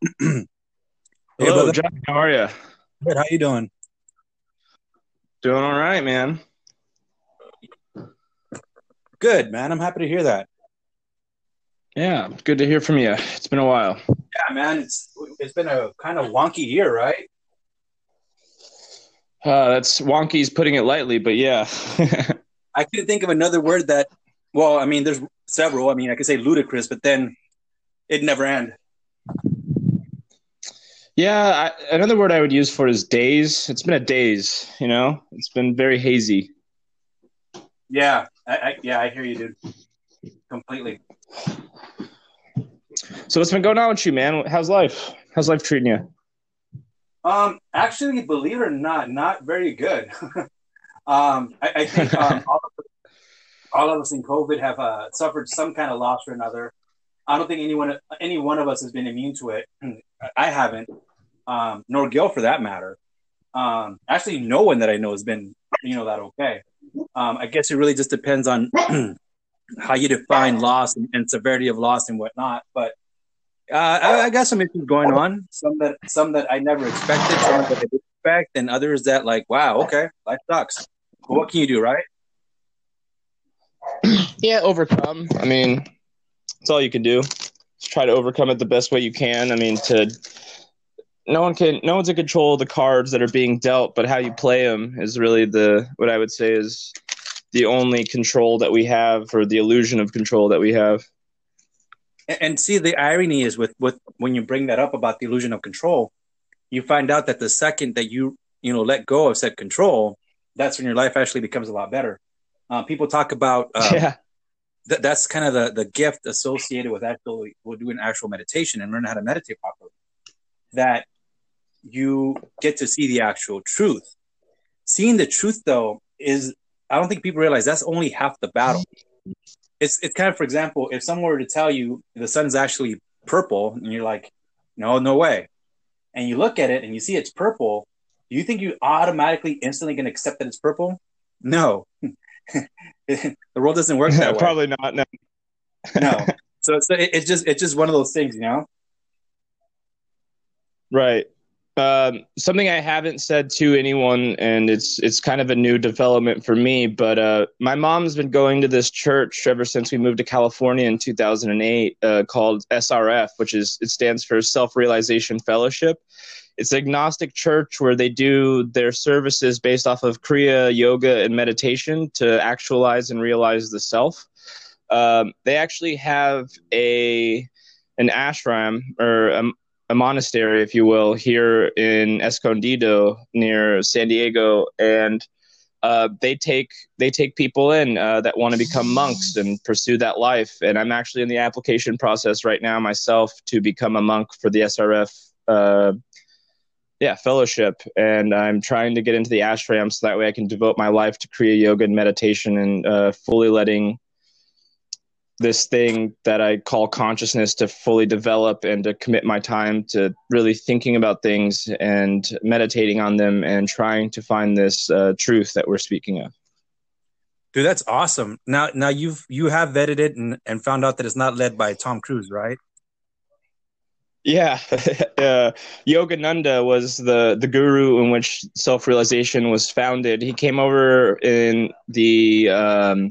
hey, Hello, brother. Jack. How are you? Good. How you doing? Doing all right, man. Good, man. I'm happy to hear that. Yeah, good to hear from you. It's been a while. Yeah, man. It's it's been a kind of wonky year, right? Uh, that's wonky's putting it lightly, but yeah. I couldn't think of another word that. Well, I mean, there's several. I mean, I could say ludicrous, but then it never end. Yeah, I, another word I would use for is days. It's been a days, you know? It's been very hazy. Yeah, I, I yeah, I hear you, dude. Completely. So what's been going on with you, man? How's life? How's life treating you? Um, actually, believe it or not, not very good. um, I, I think um, all, of us, all of us in COVID have uh, suffered some kind of loss or another. I don't think anyone, any one of us, has been immune to it. I haven't, um, nor Gil for that matter. Um, actually, no one that I know has been, you know, that okay. Um, I guess it really just depends on how you define loss and, and severity of loss and whatnot. But uh, I, I got some issues going on. Some that some that I never expected, some that I did expect, and others that like, wow, okay, life sucks. But what can you do, right? Yeah, overcome. I mean, that's all you can do. Just try to overcome it the best way you can. I mean, to no one can, no one's in control of the cards that are being dealt, but how you play them is really the what I would say is the only control that we have, or the illusion of control that we have. And, and see, the irony is with with when you bring that up about the illusion of control, you find out that the second that you you know let go of said control, that's when your life actually becomes a lot better. Uh, people talk about um, yeah, th- that's kind of the, the gift associated with actually with doing actual meditation and learning how to meditate properly. That you get to see the actual truth. Seeing the truth, though, is I don't think people realize that's only half the battle. It's it's kind of, for example, if someone were to tell you the sun's actually purple, and you're like, no, no way, and you look at it and you see it's purple, do you think you automatically instantly to accept that it's purple? No. the world doesn't work that way. probably not. No. no. So, so it, it's just it's just one of those things, you know. Right. Um, something I haven't said to anyone, and it's it's kind of a new development for me. But uh, my mom's been going to this church ever since we moved to California in 2008, uh, called SRF, which is it stands for Self Realization Fellowship. It's an agnostic church where they do their services based off of Kriya yoga and meditation to actualize and realize the self. Um, they actually have a an ashram or a, a monastery, if you will, here in Escondido near San Diego, and uh, they take they take people in uh, that want to become monks and pursue that life. And I'm actually in the application process right now myself to become a monk for the SRF. Uh, yeah, fellowship, and I'm trying to get into the ashram so that way I can devote my life to Kriya yoga and meditation and uh, fully letting this thing that I call consciousness to fully develop and to commit my time to really thinking about things and meditating on them and trying to find this uh, truth that we're speaking of. Dude, that's awesome. Now, now you've you have vetted it and, and found out that it's not led by Tom Cruise, right? Yeah, uh, Yogananda was the the guru in which self realization was founded. He came over in the um,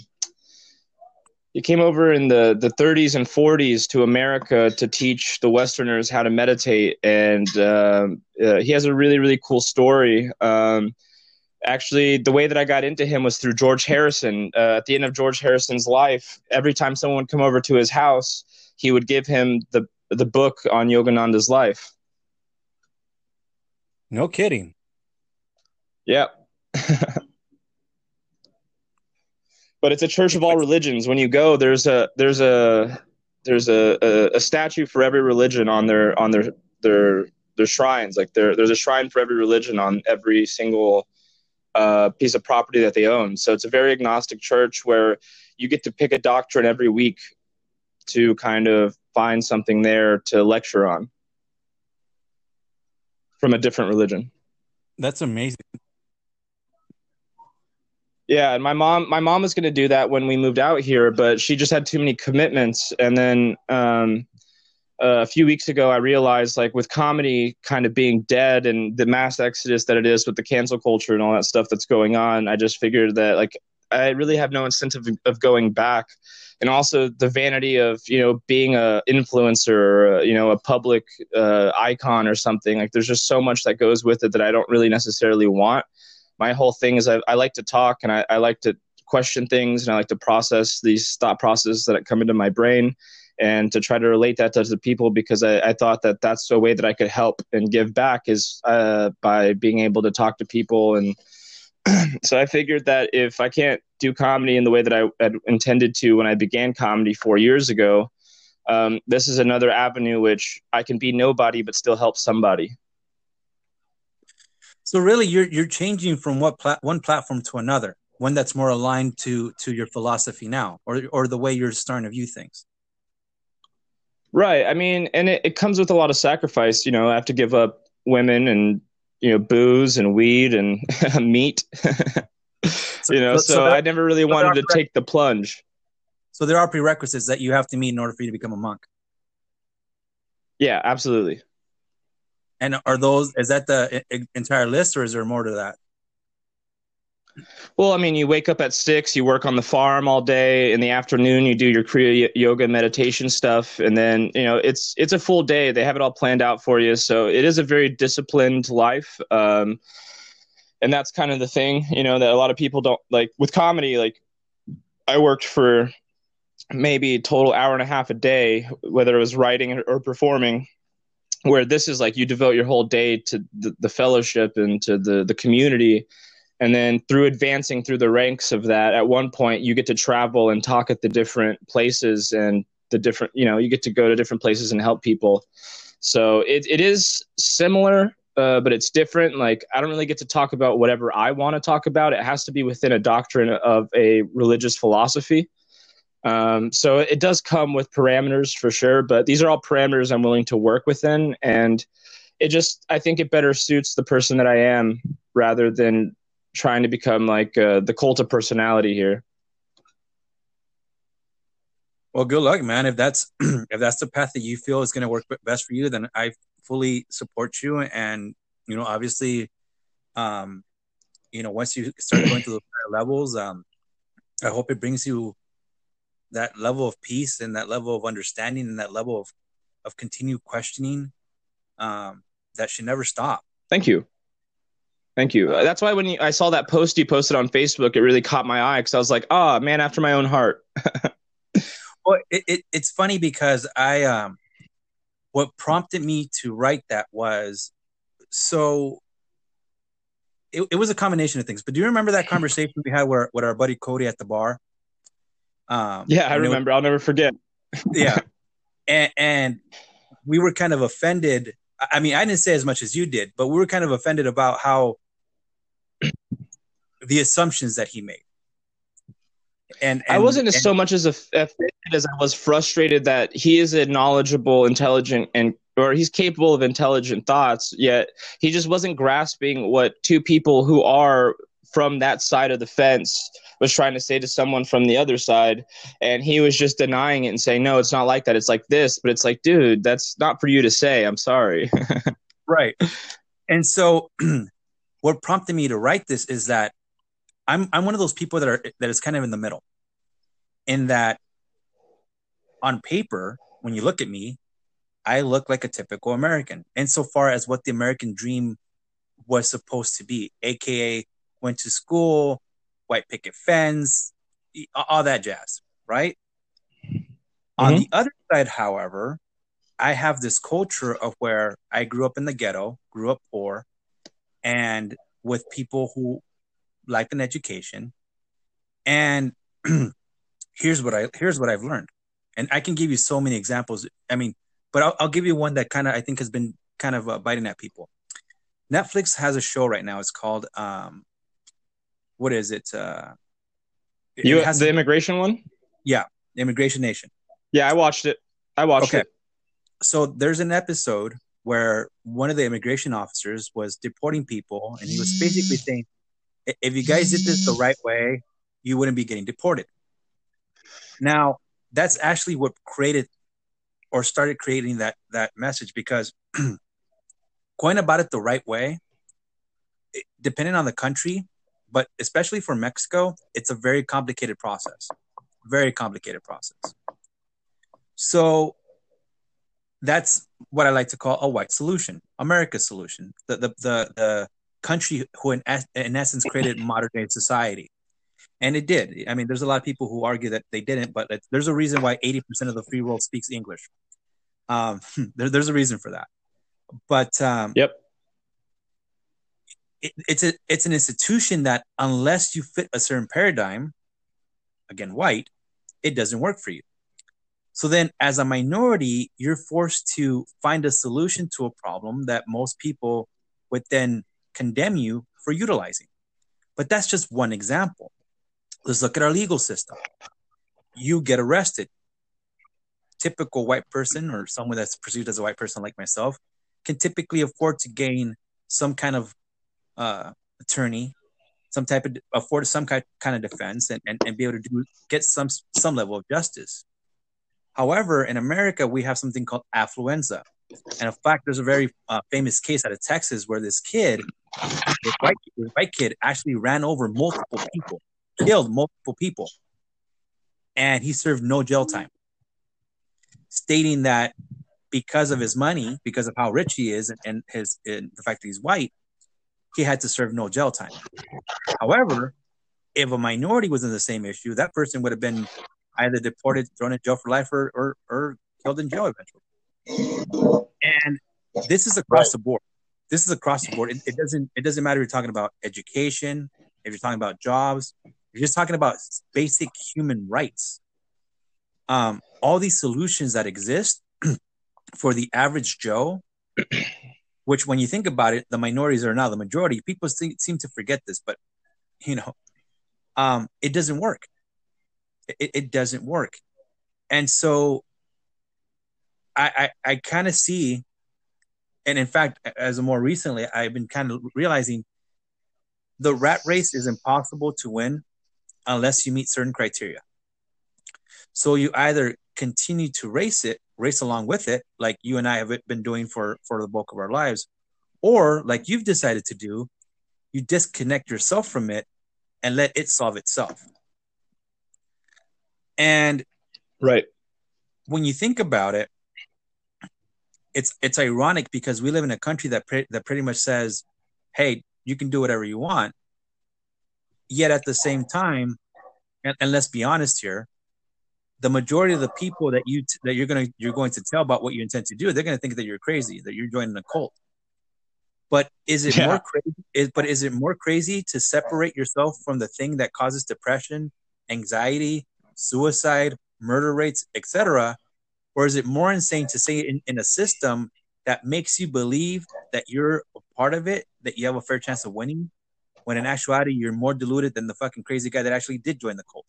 he came over in the, the 30s and 40s to America to teach the Westerners how to meditate, and uh, uh, he has a really really cool story. Um, actually, the way that I got into him was through George Harrison. Uh, at the end of George Harrison's life, every time someone would come over to his house, he would give him the the book on Yogananda's life. No kidding. Yeah. but it's a church of all religions. When you go, there's a there's a there's a, a, a statue for every religion on their on their their their shrines. Like there there's a shrine for every religion on every single uh, piece of property that they own. So it's a very agnostic church where you get to pick a doctrine every week to kind of find something there to lecture on from a different religion. That's amazing. Yeah, and my mom my mom was going to do that when we moved out here, but she just had too many commitments and then um uh, a few weeks ago, I realized like with comedy kind of being dead and the mass exodus that it is with the cancel culture and all that stuff that's going on, I just figured that like I really have no incentive of going back. And also the vanity of you know being a influencer, or, you know, a public uh, icon or something. Like there's just so much that goes with it that I don't really necessarily want. My whole thing is I, I like to talk and I, I like to question things and I like to process these thought processes that come into my brain and to try to relate that to the people because I, I, thought that that's a way that I could help and give back is uh, by being able to talk to people. And so I figured that if I can't do comedy in the way that I had intended to when I began comedy four years ago, um, this is another avenue which I can be nobody but still help somebody. So really, you're you're changing from what pla- one platform to another, one that's more aligned to to your philosophy now, or or the way you're starting to view things. Right. I mean, and it, it comes with a lot of sacrifice. You know, I have to give up women and you know booze and weed and meat. so, you know, so, so I never really so wanted to take the plunge. So there are prerequisites that you have to meet in order for you to become a monk. Yeah, absolutely. And are those is that the entire list, or is there more to that? Well, I mean, you wake up at six, you work on the farm all day. In the afternoon, you do your Kriya yoga meditation stuff, and then you know it's it's a full day. They have it all planned out for you, so it is a very disciplined life. Um, and that's kind of the thing, you know, that a lot of people don't like with comedy. Like, I worked for maybe a total hour and a half a day, whether it was writing or performing. Where this is like you devote your whole day to the, the fellowship and to the the community. And then through advancing through the ranks of that at one point you get to travel and talk at the different places and the different you know you get to go to different places and help people. So it, it is similar uh, but it's different. Like i don't really get to talk about whatever i want to talk about. It has to be within a doctrine of a religious philosophy um, so it does come with parameters for sure but these are all parameters i'm willing to work within and it just i think it better suits the person that i am rather than trying to become like uh, the cult of personality here. Well, good luck, man. If that's if that's the path that you feel is going to work best for you, then I fully support you. And you know, obviously, um, you know, once you start going to those levels, um, I hope it brings you that level of peace and that level of understanding and that level of of continued questioning um, that should never stop. Thank you. Thank you. Uh, That's why when you, I saw that post you posted on Facebook, it really caught my eye because I was like, "Oh, man after my own heart." well, it, it, it's funny because I um, what prompted me to write that was so. It, it was a combination of things, but do you remember that conversation we had where, with our buddy Cody at the bar? Um, yeah, I remember. I'll never forget. yeah, and, and we were kind of offended I mean, I didn't say as much as you did, but we were kind of offended about how the assumptions that he made. And, and I wasn't and, so much as offended as I was frustrated that he is a knowledgeable, intelligent, and or he's capable of intelligent thoughts. Yet he just wasn't grasping what two people who are from that side of the fence was trying to say to someone from the other side and he was just denying it and saying no it's not like that. It's like this. But it's like dude that's not for you to say. I'm sorry. Right. And so what prompted me to write this is that I'm I'm one of those people that are that is kind of in the middle. In that on paper, when you look at me, I look like a typical American insofar as what the American dream was supposed to be, aka went to school, white picket fence, all that jazz, right? Mm-hmm. On the other side, however, I have this culture of where I grew up in the ghetto, grew up poor, and with people who like an education. And here's what I here's what I've learned, and I can give you so many examples. I mean, but I'll, I'll give you one that kind of I think has been kind of uh, biting at people. Netflix has a show right now. It's called um, what is it? Uh, you has the immigration one? Yeah, Immigration Nation. Yeah, I watched it. I watched okay. it. So there's an episode where one of the immigration officers was deporting people, and he was basically saying, if you guys did this the right way, you wouldn't be getting deported. Now, that's actually what created or started creating that that message because going about it the right way, it, depending on the country, but especially for Mexico, it's a very complicated process. Very complicated process. So that's what I like to call a white solution, America's solution, the the the, the country who in, in essence created modern day society. And it did. I mean, there's a lot of people who argue that they didn't, but there's a reason why 80% of the free world speaks English. Um, there, there's a reason for that. But um, yep, it, it's a it's an institution that unless you fit a certain paradigm, again white, it doesn't work for you. So then, as a minority, you're forced to find a solution to a problem that most people would then condemn you for utilizing. But that's just one example. Let's look at our legal system. You get arrested. Typical white person or someone that's perceived as a white person like myself can typically afford to gain some kind of uh, attorney, some type of afford some kind kind of defense, and, and, and be able to do get some some level of justice. However, in America, we have something called affluenza, and in fact, there's a very uh, famous case out of Texas where this kid, this white, this white kid, actually ran over multiple people, killed multiple people, and he served no jail time, stating that because of his money, because of how rich he is, and, and his and the fact that he's white, he had to serve no jail time. However, if a minority was in the same issue, that person would have been either deported, thrown in jail for life, or or, or killed in jail eventually. And this is across the board. This is across the board. It, it, doesn't it doesn't matter if you're talking about education, if you're talking about jobs, you're just talking about basic human rights. Um, all these solutions that exist for the average Joe which when you think about it, the minorities are now the majority. People seem, to forget this, but you know, um, it doesn't work. It, it doesn't work. And so I, I, I kind of see, and in fact, as more recently, I've been kind of realizing the rat race is impossible to win unless you meet certain criteria. So you either continue to race it race along with it, like you and I have been doing for for the bulk of our lives, or like you've decided to do, you disconnect yourself from it and let it solve itself. And right when you think about it, it's it's ironic because we live in a country that pre- that pretty much says, "Hey, you can do whatever you want." Yet at the same time, and, and let's be honest here, the majority of the people that you that you're gonna you're going to tell about what you intend to do, they're gonna think that you're crazy, that you're joining a cult. But is it yeah. more crazy? Is, but is it more crazy to separate yourself from the thing that causes depression, anxiety, suicide, murder rates, etc., or is it more insane to say in, in a system that makes you believe that you're a part of it, that you have a fair chance of winning, when in actuality you're more deluded than the fucking crazy guy that actually did join the cult?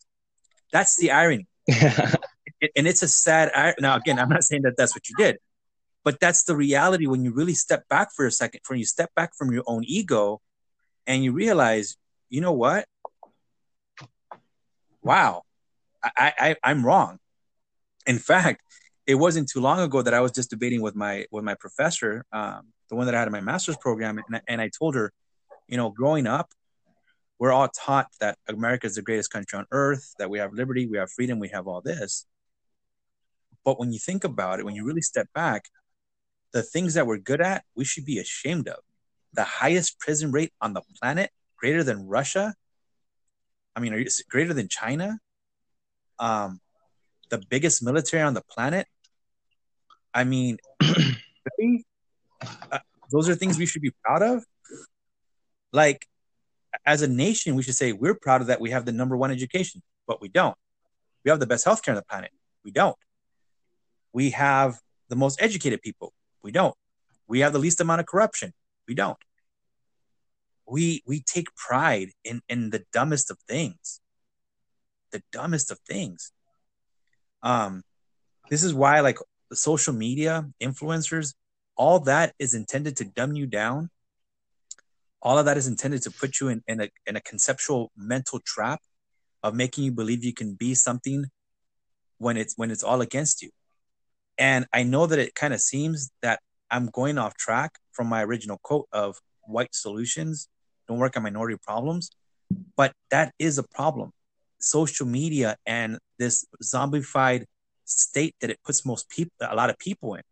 That's the irony and it's a sad. Now, again, I'm not saying that that's what you did, but that's the reality when you really step back for a second, when you step back from your own ego, and you realize, you know what? Wow, I, I I'm wrong. In fact, it wasn't too long ago that I was just debating with my with my professor, um, the one that I had in my master's program, and, and I told her, you know, growing up, we're all taught that America is the greatest country on earth, that we have liberty, we have freedom, we have all this. But when you think about it, when you really step back, the things that we're good at, we should be ashamed of. The highest prison rate on the planet, greater than Russia. I mean, are you greater than China? Um, the biggest military on the planet. I mean, really? uh, those are things we should be proud of. Like, as a nation, we should say we're proud of that. We have the number one education, but we don't. We have the best healthcare on the planet. We don't. We have the most educated people. We don't. We have the least amount of corruption. We don't. We we take pride in in the dumbest of things. The dumbest of things. Um, this is why like the social media influencers, all that is intended to dumb you down all of that is intended to put you in, in, a, in a conceptual mental trap of making you believe you can be something when it's when it's all against you And I know that it kind of seems that I'm going off track from my original quote of white solutions don't work on minority problems, but that is a problem. Social media and this zombified state that it puts most people, a lot of people in.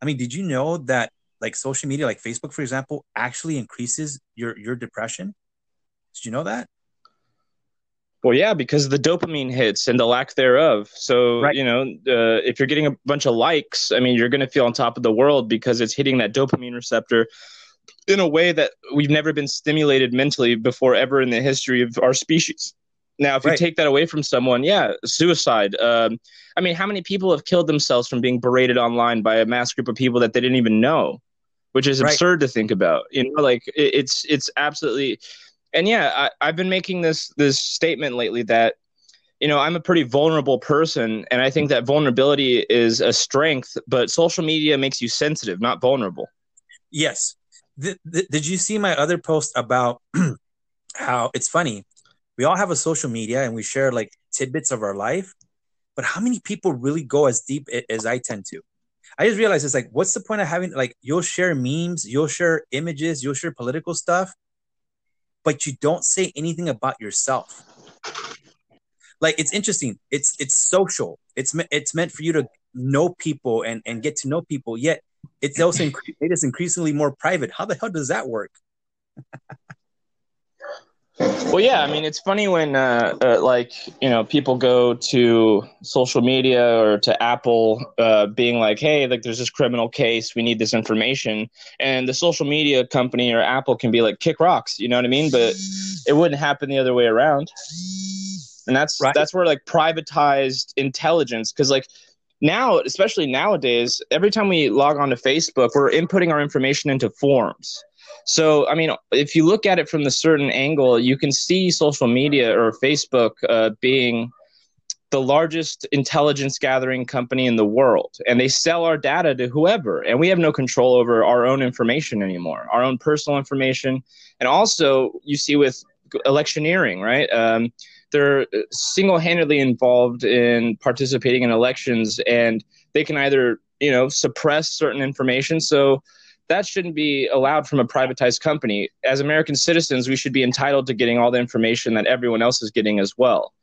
I mean, did you know that like social media, like Facebook, for example, actually increases your your depression? Did you know that? Well, yeah, because the dopamine hits and the lack thereof. So, right. you know, uh, if you're getting a bunch of likes, I mean, you're going to feel on top of the world because it's hitting that dopamine receptor in a way that we've never been stimulated mentally before ever in the history of our species. Now, if right. you take that away from someone, yeah, suicide. Um, I mean, how many people have killed themselves from being berated online by a mass group of people that they didn't even know? Which is right. absurd to think about. You know, like it, it's it's absolutely and yeah, I, I've been making this this statement lately that you know i'm a pretty vulnerable person and i think that vulnerability is a strength but social media makes you sensitive not vulnerable yes th- th- did you see my other post about how it's funny we all have a social media and we share like tidbits of our life but how many people really go as deep as i tend to i just realized it's like what's the point of having like you'll share memes you'll share images you'll share political stuff but you don't say anything about yourself. Like it's interesting. It's it's social. It's it's meant for you to know people and and get to know people. Yet it's also it is increasingly more private. How the hell does that work? Well, yeah, I mean, it's funny when, uh, uh, like, you know, people go to social media or to Apple, uh, being like, "Hey, like, there's this criminal case. We need this information," and the social media company or Apple can be like, "Kick rocks," you know what I mean? But it wouldn't happen the other way around, and that's right. that's where like privatized intelligence, because like now, especially nowadays, every time we log on to Facebook, we're inputting our information into forms so, I mean, if you look at it from the certain angle, you can see social media or Facebook uh, being the largest intelligence gathering company in the world. And they sell our data to whoever. And we have no control over our own information anymore our own personal information. And also you see with electioneering right? Um, they're single-handedly involved in participating in elections. And they can either you know suppress certain information. So that shouldn't be allowed from a privatized company. As American citizens, we should be entitled to getting all the information that everyone else is getting as well.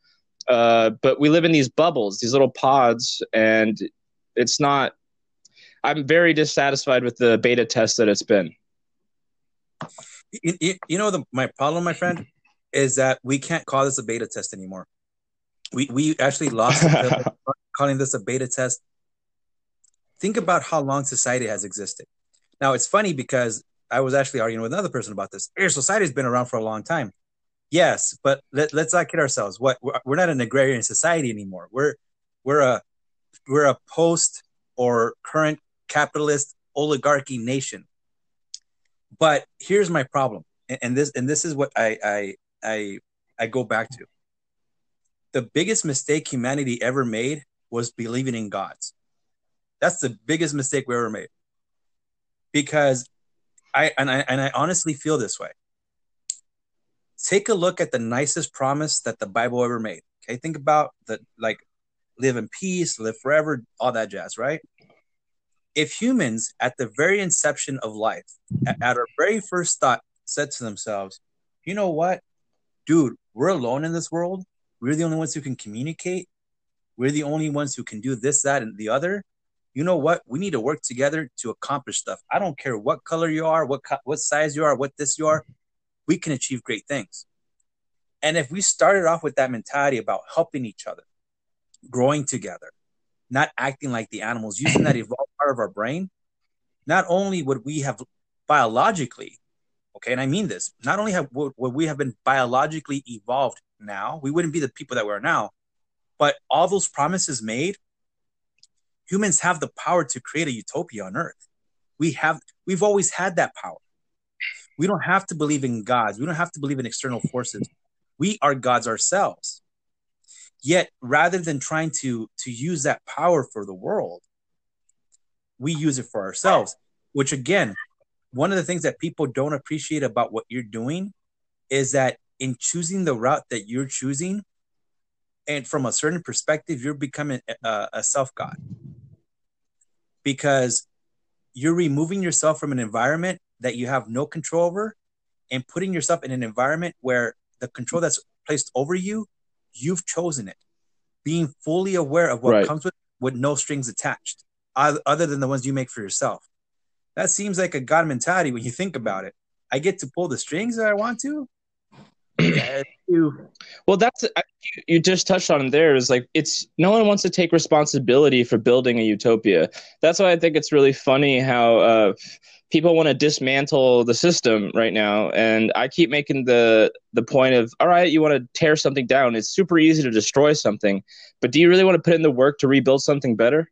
Uh, but we live in these bubbles, these little pods, and it's not. I'm very dissatisfied with the beta test that it's been. You, you know, the, my problem, my friend, is that we can't call this a beta test anymore. We we actually lost calling this a beta test. Think about how long society has existed. Now it's funny because I was actually arguing with another person about this. Air society has been around for a long time. Yes, but let, us not kid ourselves. What we're not an agrarian society anymore. We're we're a we're a post or current capitalist oligarchy nation. But here's my problem, and this and this is what I I I, I go back to. The biggest mistake humanity ever made was believing in gods. That's the biggest mistake we ever made because I and I and I honestly feel this way. Take a look at the nicest promise that the Bible ever made. Okay, think about the like live in peace, live forever, all that jazz, right? If humans at the very inception of life, at, at our very first thought, said to themselves, you know what, dude, we're alone in this world. We're the only ones who can communicate. We're the only ones who can do this, that, and the other you know what? We need to work together to accomplish stuff. I don't care what color you are, what co- what size you are, what this you are. We can achieve great things. And if we started off with that mentality about helping each other, growing together, not acting like the animals, using that evolved part of our brain, not only would we have biologically, okay, and I mean this, not only have would, would we have been biologically evolved now, we wouldn't be the people that we are now, but all those promises made humans have the power to create a utopia on earth. We have we've always had that power. We don't have to believe in gods. We don't have to believe in external forces. We are gods ourselves. Yet rather than trying to to use that power for the world, we use it for ourselves, which again, one of the things that people don't appreciate about what you're doing is that in choosing the route that you're choosing and from a certain perspective you're becoming a, a self god because you're removing yourself from an environment that you have no control over and putting yourself in an environment where the control that's placed over you, you've chosen it. Being fully aware of what Right. comes with with no strings attached, other than the ones you make for yourself. That seems like a God mentality when you think about it. I get to pull the strings that I want to. Well, that's you just touched on it there. Is like it's no one wants to take responsibility for building a utopia. That's why I think it's really funny how uh, people want to dismantle the system right now. And I keep making the the point of, all right, you want to tear something down. It's super easy to destroy something, but do you really want to put in the work to rebuild something better?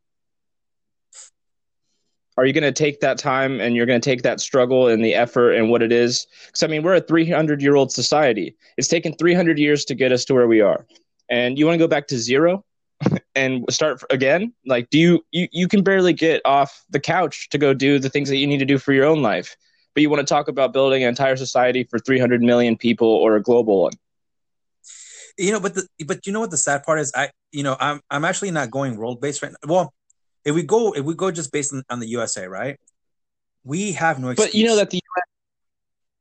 Are you going to take that time and you're going to take that struggle and the effort and what it is? Because I mean, we're a 300 year old society. It's taken 300 years to get us to where we are. And you want to go back to zero and start again? Like, do you, you, you can barely get off the couch to go do the things that you need to do for your own life. But you want to talk about building an entire society for 300 million people or a global one. you know, but the but you know what the sad part is? I you know I'm I'm actually not going world based right now. Well, if we go if we go just based on, on the USA, right? We have no. Excuse. But you know that the US,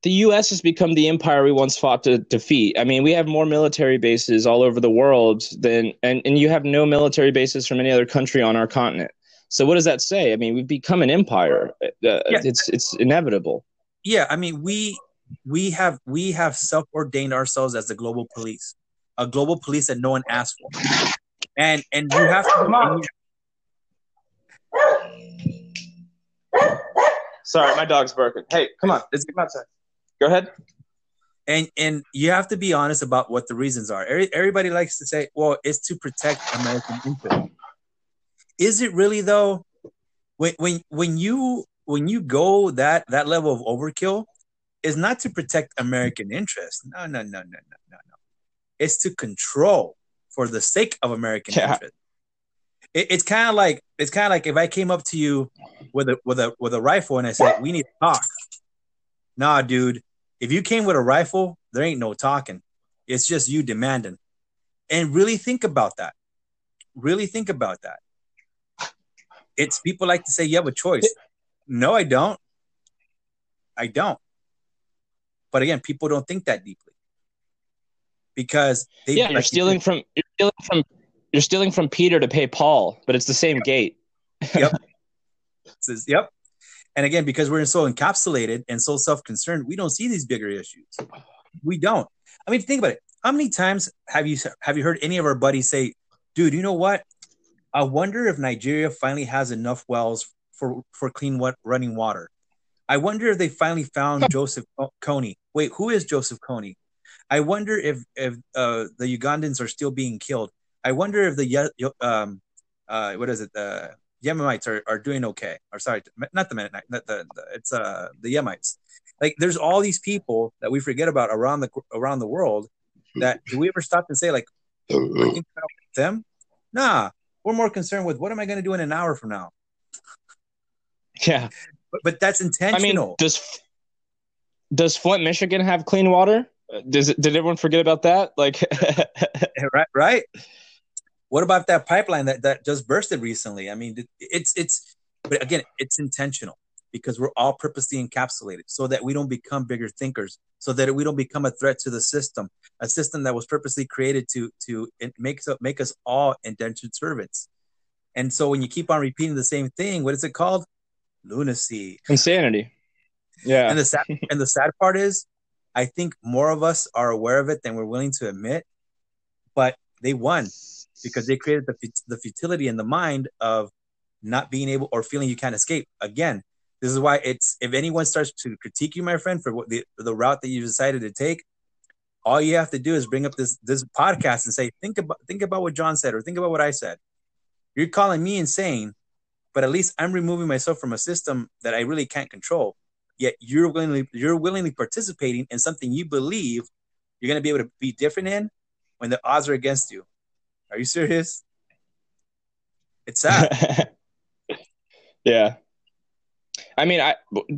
the U.S. has become the empire we once fought to defeat. I mean, we have more military bases all over the world than, and, and you have no military bases from any other country on our continent. So what does that say? I mean, we've become an empire. Uh, Yeah. It's it's inevitable. yeah, I mean we we have we have self ordained ourselves as the global police, a global police that no one asked for, and and you have to Come on. Sorry, my dog's barking. Hey, come on, let's get outside. Go ahead. and and you have to be honest about what the reasons are. Every, everybody likes to say, "Well, it's to protect American interests." Is it really though? When when when you when you go that that level of overkill, is not to protect American interests. No, no, no, no, no, no, no. It's to control for the sake of American Yeah. interest. It, it's kind of like it's kind of like if I came up to you with a with a with a rifle and I said, "We need to talk." Nah, dude. If you came with a rifle, there ain't no talking. It's just you demanding. And really think about that. Really think about that. It's people like to say you have a choice. No, I don't. I don't. But again, people don't think that deeply because they Yeah, like you're you stealing from you're stealing from you're stealing from Peter to pay Paul, but it's the same gate. says, yep. And again, because we're so encapsulated and so self-concerned, we don't see these bigger issues. We don't. I mean, think about it. How many times have you have you heard any of our buddies say, "Dude, you know what? I wonder if Nigeria finally has enough wells for for clean what running water. I wonder if they finally found Joseph Kony. Wait, who is Joseph Kony? I wonder if if uh, the Ugandans are still being killed. I wonder if the um uh what is it the Yemenites are, are doing okay. Or sorry, not the Mennonite, not the, the it's uh the Yemites. Like there's all these people that we forget about around the around the world. That do we ever stop and say like, are you concerned with them? Nah, we're more concerned with what am I going to do in an hour from now. Yeah. But but that's I mean, intentional. does does Flint, Michigan have clean water? Uh, Does it, did everyone forget about that? Like, right, right. What about that pipeline that that just bursted recently? I mean, it's it's, but again, it's intentional because we're all purposely encapsulated so that we don't become bigger thinkers, so that we don't become a threat to the system, a system that was purposely created to to make make us all indentured servants. And so when you keep on repeating the same thing, what is it called? Lunacy. insanity. Yeah. And the sad and the sad part is, I think more of us are aware of it than we're willing to admit. But they won because they created the the futility in the mind of not being able or feeling you can't escape. Again, this is why it's if anyone starts to critique you, my friend, for what the the route that you decided to take, all you have to do is bring up this this podcast and say, think about think about what John said or think about what I said. You're calling me insane, but at least I'm removing myself from a system that I really can't control. Yet you're willingly you're willingly participating in something you believe you're going to be able to be different in when the odds are against you. Are you serious? It's sad. yeah. I mean, I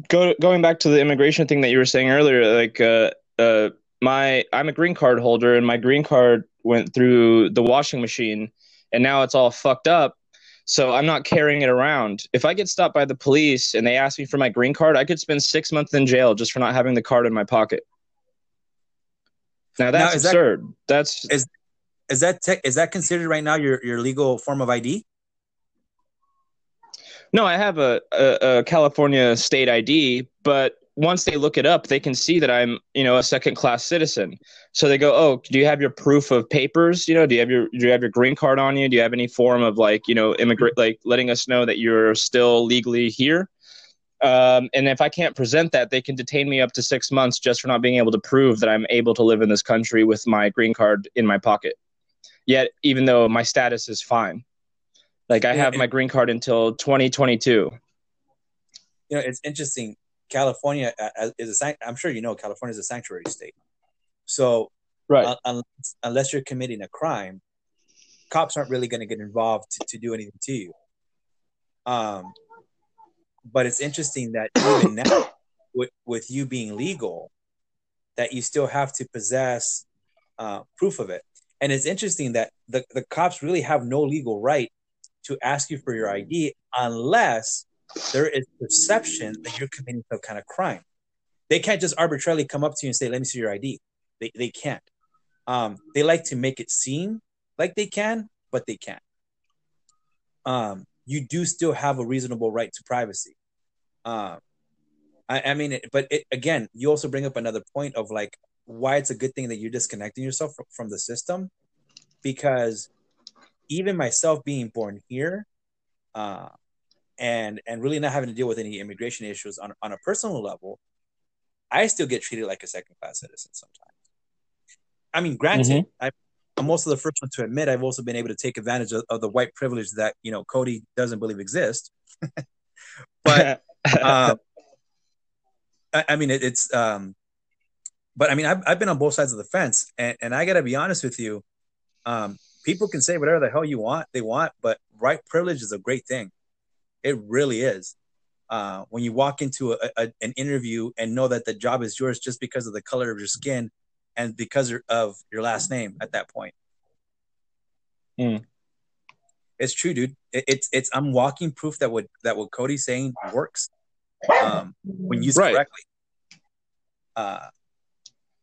go going back to the immigration thing that you were saying earlier. Like, uh, uh, my I'm a green card holder, and my green card went through the washing machine, and now it's all fucked up. So I'm not carrying it around. If I get stopped by the police and they ask me for my green card, I could spend six months in jail just for not having the card in my pocket. Now that's now, absurd. That, that's is is that te- is that considered right now your your legal form of ID? No, I have a, a, a California state ID, but once they look it up, they can see that I'm, you know, a second class citizen. So they go, "Oh, do you have your proof of papers? You know, do you have your do you have your green card on you? Do you have any form of like, you know, immigrant like letting us know that you're still legally here?" Um, and if I can't present that, they can detain me up to six months just for not being able to prove that I'm able to live in this country with my green card in my pocket. Yet, even though my status is fine, like I have my green card until 2022. You know, it's interesting California uh, uh, is a I'm sure you know California is a sanctuary state. So right. Unless, unless, you're committing a crime, cops aren't really going to get involved to, to, do anything to you. Um, but it's interesting that even now, with with you being legal, that you still have to possess uh, proof of it. And it's interesting that the, the cops really have no legal right to ask you for your ID unless there is perception that you're committing some kind of crime. They can't just arbitrarily come up to you and say, "Let me see your ID." They they can't. Um, they like to make it seem like they can, but they can't. Um, you do still have a reasonable right to privacy. Um, I, I mean, but it, again, you also bring up another point of like why it's a good thing that you're disconnecting yourself from, the system, because even myself being born here, uh, and and really not having to deal with any immigration issues on, on a personal level, I still get treated like a second class citizen sometimes. I mean, granted, mm-hmm. I, am also the first one to admit I've also been able to take advantage of, of the white privilege that you know Cody doesn't believe exists. but uh, I, I, mean, it, it's um, but I mean, I've, I've been on both sides of the fence, and, and I got to be honest with you. Um, people can say whatever the hell you want, they want, but white privilege is a great thing. It really is. Uh, when you walk into a, a, an interview and know that the job is yours just because of the color of your skin and because of your last name at that point. Mm. It's true, dude. It, it's it's I'm walking proof that what that what Cody's saying works um, when used right. correctly. Uh,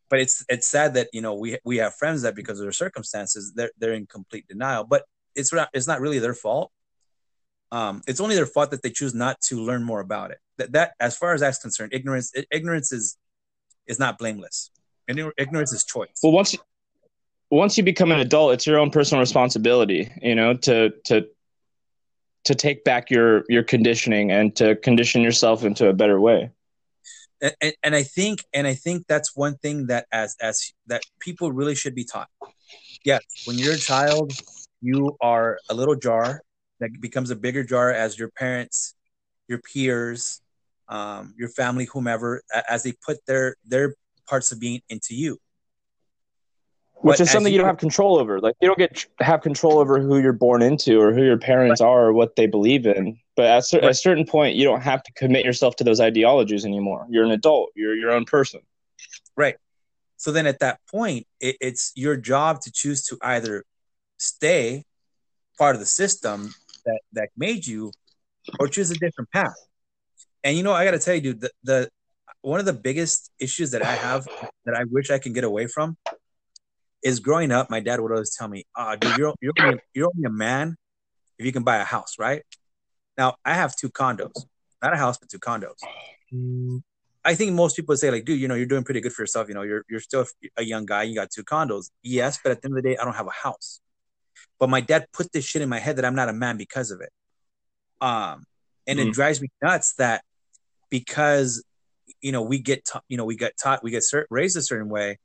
but it's it's sad that you know we we have friends that because of their circumstances they're they're in complete denial. But it's not it's not really their fault um, it's only their fault that they choose not to learn more about it. That, that as far as that's concerned, ignorance ignorance is is not blameless. Ignorance is choice. Well, once once you become an adult, it's your own personal responsibility. You know to to to take back your your conditioning and to condition yourself into a better way. And, and I think and I think that's one thing that as as that people really should be taught. Yes, when you're a child, you are a little jar that becomes a bigger jar as your parents, your peers, um, your family, whomever, as they put their their parts of being into you. Which but is something you, you don't have control over. Like you don't get have control over who you're born into or who your parents right. are or what they believe in. But at, right. at a certain point, you don't have to commit yourself to those ideologies anymore. You're an adult. You're your own person. Right. So then, at that point, it, it's your job to choose to either stay part of the system that that made you, or choose a different path. And you know, I got to tell you, dude, the, the one of the biggest issues that I have that I wish I can get away from is growing up. My dad would always tell me, "Ah, oh, dude, you're you're only, you're only a man if you can buy a house, right?" Now I have two condos, not a house, but two condos. I think most people say like, dude, you know, you're doing pretty good for yourself. You know, you're you're still a young guy. You got two condos. Yes, but at the end of the day, I don't have a house. But my dad put this shit in my head that I'm not a man because of it. Um, and mm-hmm. it drives me nuts that because you know we get ta- you know we get taught we get cert- raised a certain way.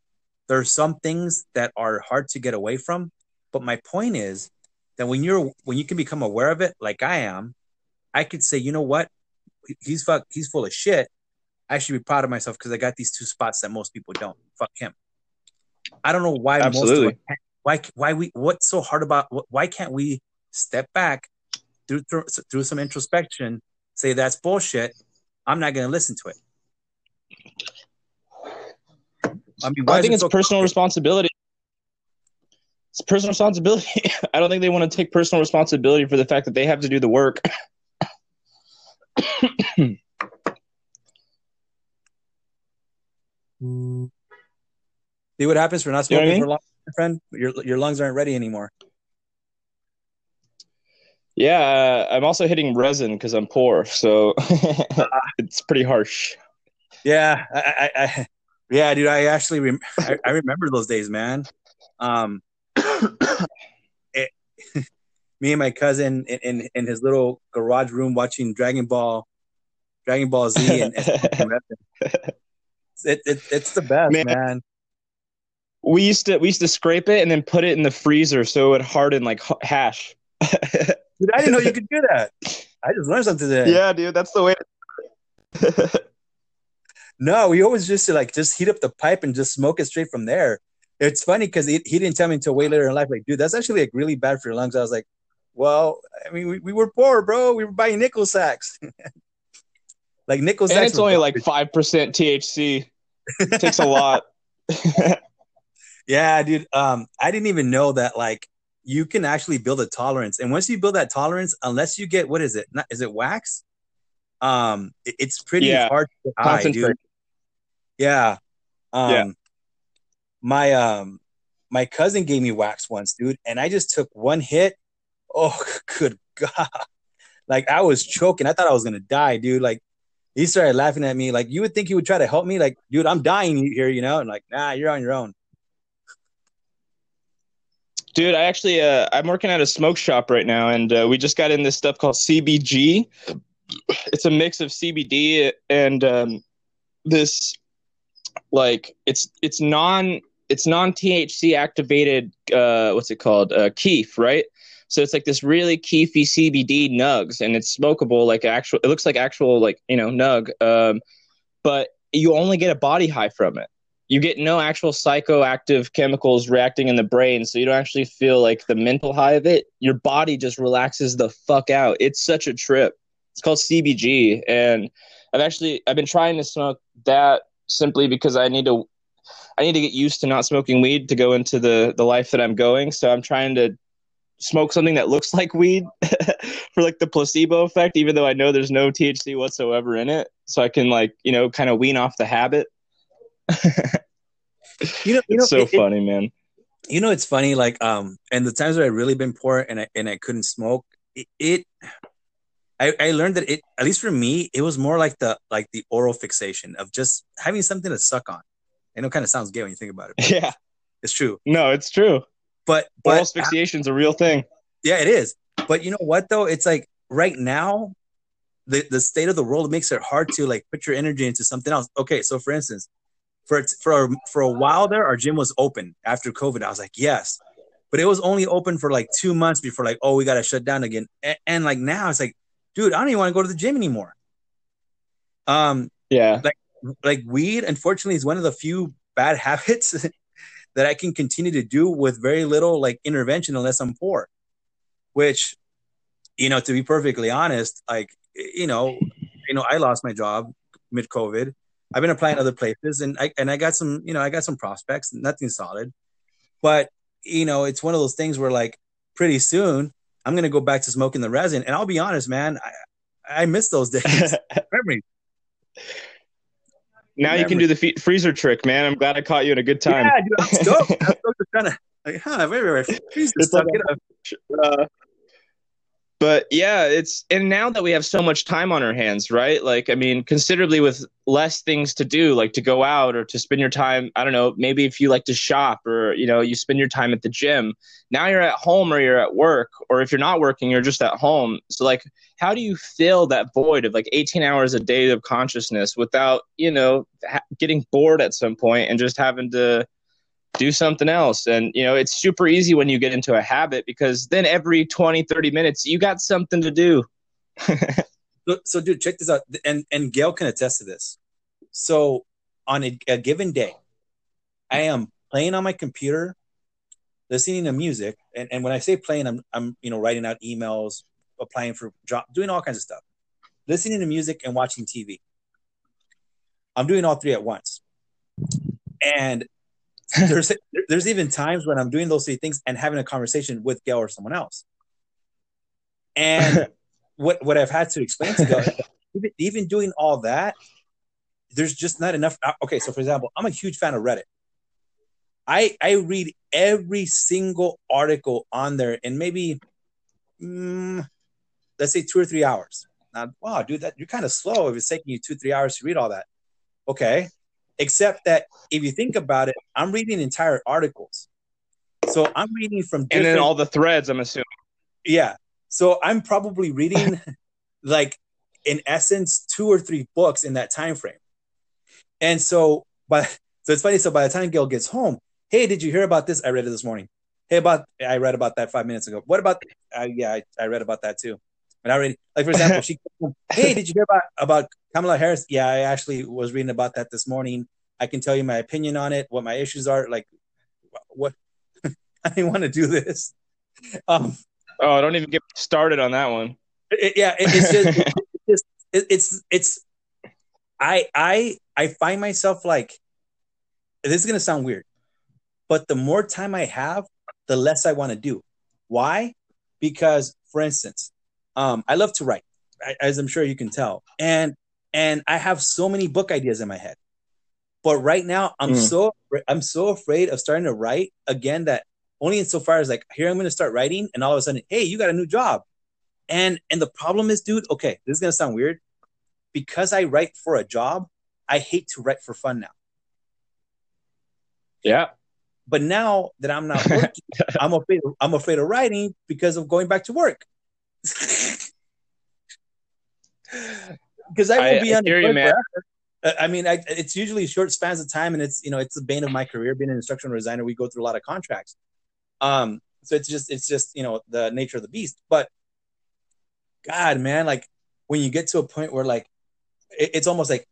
There are some things that are hard to get away from. But my point is that when you're when you can become aware of it, like I am, I could say, you know what, he's fuck, he's full of shit. I should be proud of myself because I got these two spots that most people don't. Fuck him. I don't know why Absolutely. most of why why we what's so hard about why can't we step back through through, through some introspection say that's bullshit i'm not going to listen to it i mean i think it's so personal responsibility it's personal responsibility. I don't think they want to take personal responsibility for the fact that they have to do the work. See what happens for not You know smoking I mean? for long, friend. Your your lungs aren't ready anymore. Yeah, uh, I'm also hitting resin because I'm poor, so it's pretty harsh. Yeah, I, I, I yeah, dude. I actually rem- I, I remember those days, man. Um, it, me and my cousin in, in in his little garage room watching Dragon Ball, Dragon Ball Z, and, and it, it, it's the best, Man. man. we used to we used to scrape it and then put it in the freezer so it would harden like hash. Dude, I didn't know you could do that. I just learned something today. yeah, dude, that's the way. No, we always just like just heat up the pipe and just smoke it straight from there. It's funny because he, he didn't tell me until way later in life, like, dude, that's actually like really bad for your lungs. I was like, well, I mean, we, we were poor, bro. We were buying nickel sacks. like nickel sacks. and it's only like five percent THC. It takes a lot. yeah, dude. Um, I didn't even know that like you can actually build a tolerance, and once you build that tolerance, unless you get what is it? Not, is it wax? Um, it- it's pretty Yeah, hard to buy, dude. Yeah. Um Yeah. my um my cousin gave me wax once, dude, and I just took one hit. Oh good God. Like I was choking. I thought I was gonna die, dude. Like he started laughing at me. Like you would think he would try to help me. Like, dude, I'm dying here, you know? And like, nah, you're on your own. Dude, I actually uh, I'm working at a smoke shop right now, and uh, we just got in this stuff called CBG. It's a mix of CBD and um, this like it's it's non it's non THC activated uh, what's it called uh, keef, right? So it's like this really keefy CBD nugs, and it's smokable like actual. It looks like actual like you know nug, um, but you only get a body high from it you get no actual psychoactive chemicals reacting in the brain so you don't actually feel like the mental high of it your body just relaxes the fuck out it's such a trip it's called cbg and i've actually i've been trying to smoke that simply because i need to i need to get used to not smoking weed to go into the the life that i'm going so i'm trying to smoke something that looks like weed for like the placebo effect even though i know there's no thc whatsoever in it so i can like you know kind of wean off the habit You know, you know, it's so it- it- funny, man. you know, it's funny. Like, um, and the times where I really been poor and I and I couldn't smoke, it, it I, I learned that it at least for me, it was more like the like the oral fixation of just having something to suck on. I know, it kind of sounds gay when you think about it. but Yeah, It's true, no, it's true. but Oral but asphyxiation's a real thing. yeah, it is. But you know what though? It's like right now, the the state of the world makes it hard to like put your energy into something else. Okay, so for instance, for for for a while there, our gym was open after COVID. I was like, yes, but it was only open for like two months before like, oh, we got to shut down again. And, and like now, it's like, dude, I don't even want to go to the gym anymore. Um, Yeah, like weed, unfortunately, is one of the few bad habits that I can continue to do with very little like intervention unless I'm poor. Which, you know, to be perfectly honest, like you know, you know, I lost my job mid COVID. I've been applying other places, and I and I got some, you know, I got some prospects, nothing solid, but you know, it's one of those things where like pretty soon I'm gonna go back to smoking the resin, and I'll be honest, man, I I miss those days. Memories. now you can do the fe- freezer trick, man. I'm glad I caught you at a good time. Yeah, dude, I'm stoked. I'm stoked to kind of like, huh, wait, wait, wait. Please It's suck like it up. Uh, but yeah, it's and now that we have so much time on our hands, right? Like, I mean, considerably with less things to do, like to go out or to spend your time. I don't know, maybe if you like to shop or you know, you spend your time at the gym. Now you're at home or you're at work, or if you're not working, you're just at home. So, like, how do you fill that void of like 18 hours a day of consciousness without you know ha- getting bored at some point and just having to do something else. And you know it's super easy when you get into a habit because then every 20 30 minutes you got something to do. So, so, dude, check this out, and and Gail can attest to this. So, on a, a given day, I am playing on my computer, listening to music, and, and when I say playing, I'm I'm you know writing out emails, applying for job, doing all kinds of stuff, listening to music and watching TV. I'm doing all three at once, and there's there's even times when I'm doing those three things and having a conversation with Gail or someone else. And what what I've had to explain to Gail, even, even doing all that, there's just not enough. Uh, okay, so for example, I'm a huge fan of Reddit. I I read every single article on there in maybe, mm, let's say two or three hours. Now, wow, dude, that you're kind of slow if it's taking you two three hours to read all that. Okay, except that if you think about it, I'm reading entire articles. So I'm reading from and then all the threads. I'm assuming. Yeah, so I'm probably reading like in essence two or three books in that time frame. And so, but so it's funny. So by the time Gail gets home, hey, did you hear about this? I read it this morning. Hey, about I read about that five minutes ago. What about? Uh, yeah, I, I read about that too. And I already like for example, she, hey, did you hear about about Kamala Harris? Yeah, I actually was reading about that this morning. I can tell you my opinion on it, what my issues are. Like, what I didn't want to do this. Um, oh, don't even get started on that one. It, yeah, it, it's just, it's just, it, it's, it's. I, I, I find myself like, this is gonna sound weird, but the more time I have, the less I want to do. Why? Because, for instance, um, I love to write, as I'm sure you can tell, and and I have so many book ideas in my head. But right now, I'm mm. so I'm so afraid of starting to write again that only insofar as like here I'm going to start writing, and all of a sudden, hey, you got a new job, and and the problem is, dude. Okay, this is going to sound weird, because I write for a job. I hate to write for fun now. Yeah. But now that I'm not working, I'm afraid. I'm afraid of writing because of going back to work. Because I will be unemployed forever. I mean, I, it's usually short spans of time, and it's you know it's the bane of my career. Being an instructional designer, we go through a lot of contracts. Um, so it's just it's just you know the nature of the beast. But God, man, like when you get to a point where like it, it's almost like,